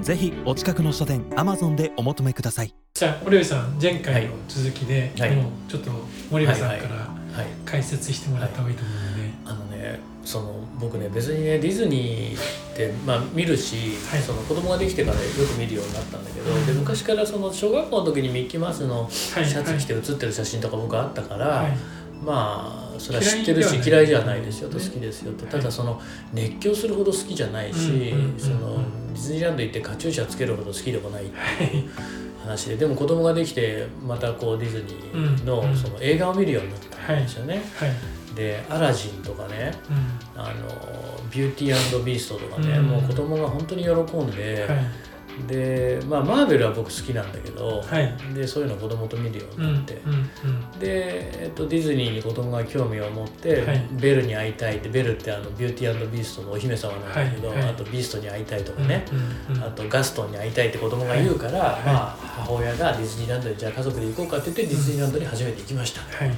ぜひお近くの書店 Amazon でお求めください。じゃあ森部さん前回の続きで、はい。もうちょっと森部さんからはい、解説してもらった方がいいと思うので、あのね、その僕ね別にねディズニーってまあ見るし、はい。その子供ができてからよく見るようになったんだけど、で昔からその小学校の時にミッキーマウスのシはい。ャツ着て写ってる写真とか僕あったから、はい。まあそれは知ってるし嫌嫌いじゃないですよとね好きですよと、はいただその熱狂するほど好きじゃないし、そのディズニーランド行ってカチューシャつけるほど好きでもないはい。話ででも子供ができてまたこうディズニーのその映画を見るようになったんですよね。はい。で「アラジン」とかねうん「あのビューティービースト」とかね、うん。もう子供が本当に喜んで、はいでまあマーベルは僕好きなんだけど、はい。でそういうの子供と見るよううんうんになって、で、えっと、ディズニーに子供が興味を持って、はい。ベルに会いたいってベルってあのビューティービーストのお姫様なんだけど、はいはい。あとビーストに会いたいとかうんね、うんうん。あとガストンに会いたいって子供が言うから、はい。まあ、母親がディズニーランドにじゃあ家族で行こうかって言ってディズニーランドに初めて行きました、はい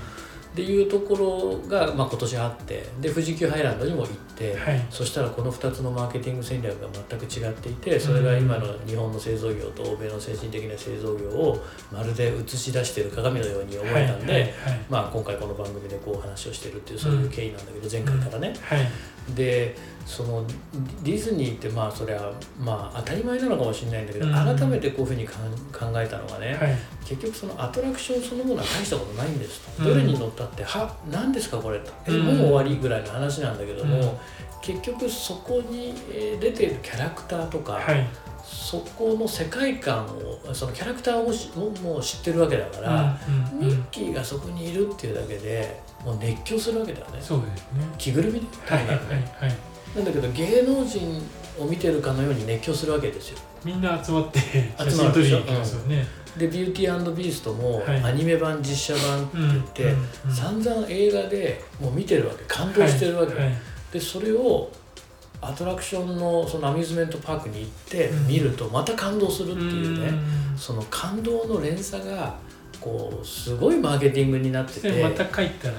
っていうところが、まあ、今年あってで富士急ハイランドにも行って、はい。そしたらこの2つのマーケティング戦略が全く違っていてそれが今の日本の製造業と欧米の先進的な製造業をまるで映し出している鏡のように思えたんで、はい。はい。まあ、今回この番組でこう話をしてるっていうそういう経緯なんだけど前回からね。はい。でそのディズニーってまあそれはまあ当たり前なのかもしれないんだけど、うん。改めてこういうふうに考えたのがね、はい。結局そのアトラクションそのものは大したことないんですと、うん。どれに乗ったっては何ですかこれと。えうん。もう終わりぐらいの話なんだけども、うん。結局そこにえー出ているキャラクターとか、はい。そこの世界観をそのキャラクターをしももう知ってるわけだから、うんうんうん。ミッキーがそこにいるっていうだけでもう熱狂するわけだよね。そうですね。着ぐるみたはいいはないね、はいなんだけど芸能人を見てるかのように熱狂するわけですよ。みんな集まって写真撮りに行きますよねで「ビューティービースト」もはい。アニメ版実写版って言って、散々映画でもう見てるわけ。感動してるわけ、はいはい。でそれをアトラクションのそのアミューズメントパークに行ってうん。見るとまた感動するっていうね、ん。その感動の連鎖がこうすごいマーケティングになってて。でまた帰ったら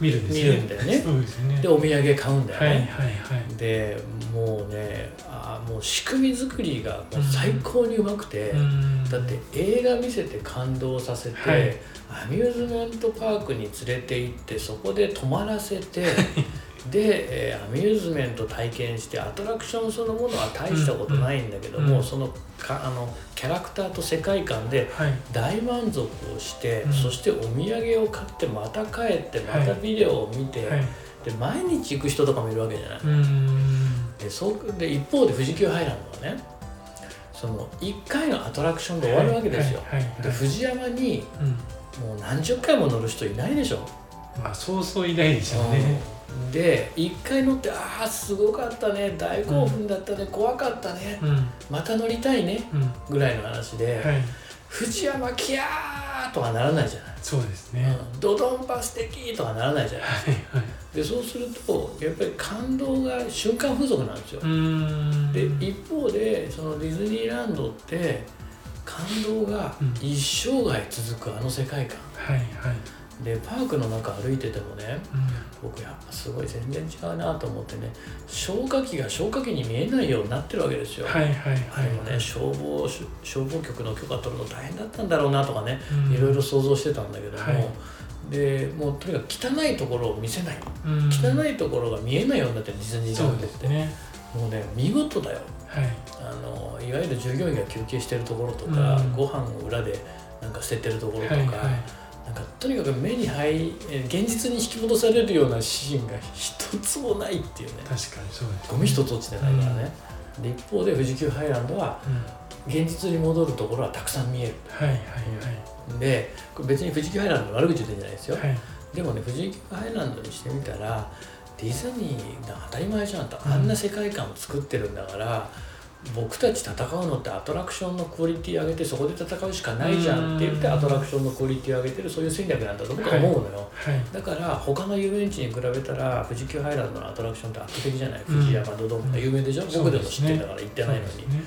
見るんですね。見るんだよね。そうですね。でお土産買うんだよね、はいはいはい。でもうねあーもう仕組み作りがもう最高にうまくて、うん。だって映画見せて感動させて、はい。アミューズメントパークに連れて行ってそこで泊まらせて で、えーアミューズメント体験してアトラクションそのものは大したことないんだけども、うんそのかあのキャラクターと世界観ではい。大満足をして、うん。そしてお土産を買ってまた帰ってまたビデオを見て、はい。で毎日行く人とかもいるわけじゃない。うん。でそうで一方で富士急ハイランドはねその1回のアトラクションで終わるわけですよ。はい。はい。はい。で藤山にうん。もう何十回も乗る人いないでしょ。まあそうそういないでしょうね。うんで1回乗ってああすごかったね大興奮だったね、怖かったねうん。また乗りたいねうん。ぐらいの話で、はい。藤山キャーとはならないじゃない。そうですね。うん。ドドンパ素敵とはならないじゃない。はいはい。でそうするとやっぱり感動が瞬間風俗なんですよ。うん。で一方でそのディズニーランドって感動が一生涯続くあの世界観。はいはいでパークの中歩いててもねうん。僕やっぱすごい全然違うなと思ってね消火器が消火器に見えないようになってるわけですよ。はいはいあれもねはい消防し消防局の許可取るの大変だったんだろうなとかねうん。いろいろ想像してたんだけども、はい。でもうとにかく汚いところを見せない。うん。汚いところが見えないようになってるディズニーランドって、ねもうね見事だよ。はい。あのいわゆる従業員が休憩してるところとか、うん。ご飯を裏でなんか捨ててるところとか、はいはいなんかとにかく目に入え現実に引き戻されるようなシーンが一つもないっていうね。確かにそうですゴミ一つ落ちてないからね、で一方で富士急ハイランドはうん現実に戻るところはたくさん見える。はいはいでこれ別に富士急ハイランドの悪口言ってんじゃないですよ、はい。はいでもね富士急ハイランドにしてみたらディズニーが当たり前じゃんと、うんあんな世界観を作ってるんだから僕たち戦うのってアトラクションのクオリティ上げてそこで戦うしかないじゃんって言ってうん。アトラクションのクオリティ上げてるそういう戦略なんだと僕は思うのよ、はい。だから他の遊園地に比べたら富士急ハイランドのアトラクションって圧倒的じゃない？うん。富士山ドドンが有名でしょ、僕でも知ってるんだから行ってないのに、そうですね。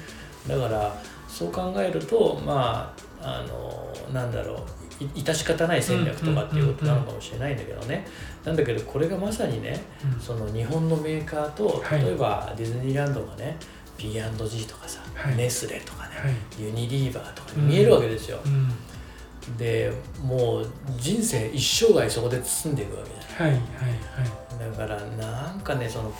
だからそう考えるとまああのなんだろうい致し方ない戦略とかっていうことなのかもしれないんだけどね、なんだけどこれがまさにねうん。その日本のメーカーとはい。例えばディズニーランドがね P&G とかさ、はい。ネスレとかね、はい。ユニリーバーとかに見えるわけですよ、うん。でもう人生一生涯そこで包んでいくわけじゃないはいはいはい。だからなんかねその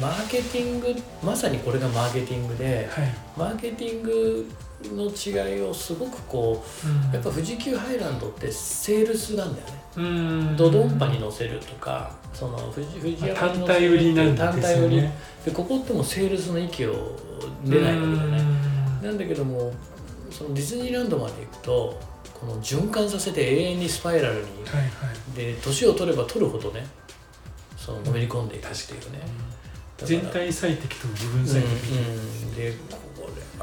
マーケティングまさにこれがマーケティングではい。マーケティングの違いをすごくこうん。うやっぱ富士急ハイランドってセールスなんだよね。うん。ドドンパに乗せるとかその富士富士単体売りなんです単体売り。よね。でここってもうセールスの域を出ないわけだよねうん。なんだけどもそのディズニーランドまで行くとこの循環させて永遠にスパイラルにはいはい。で年を取れば取るほどねそののめり込んでいくっていうね、だから全体最適と部分うん最適。うんでこ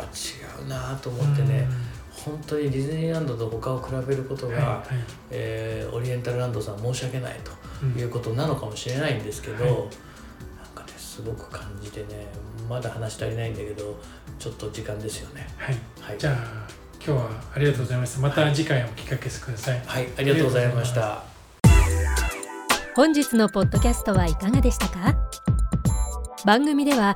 れは違うなと思ってね、本当にディズニーランドと他を比べることが、うんはいはい。えーオリエンタルランドさん申し訳ないうん。ということなのかもしれないんですけど、はい。なんかねすごく感じてねまだ話足りないんだけどちょっと時間ですよね。はい。はい。じゃあ今日はありがとうございましたまた次回お聞かせください。はいありがとうございました。本日のポッドキャストはいかがでしたか？番組では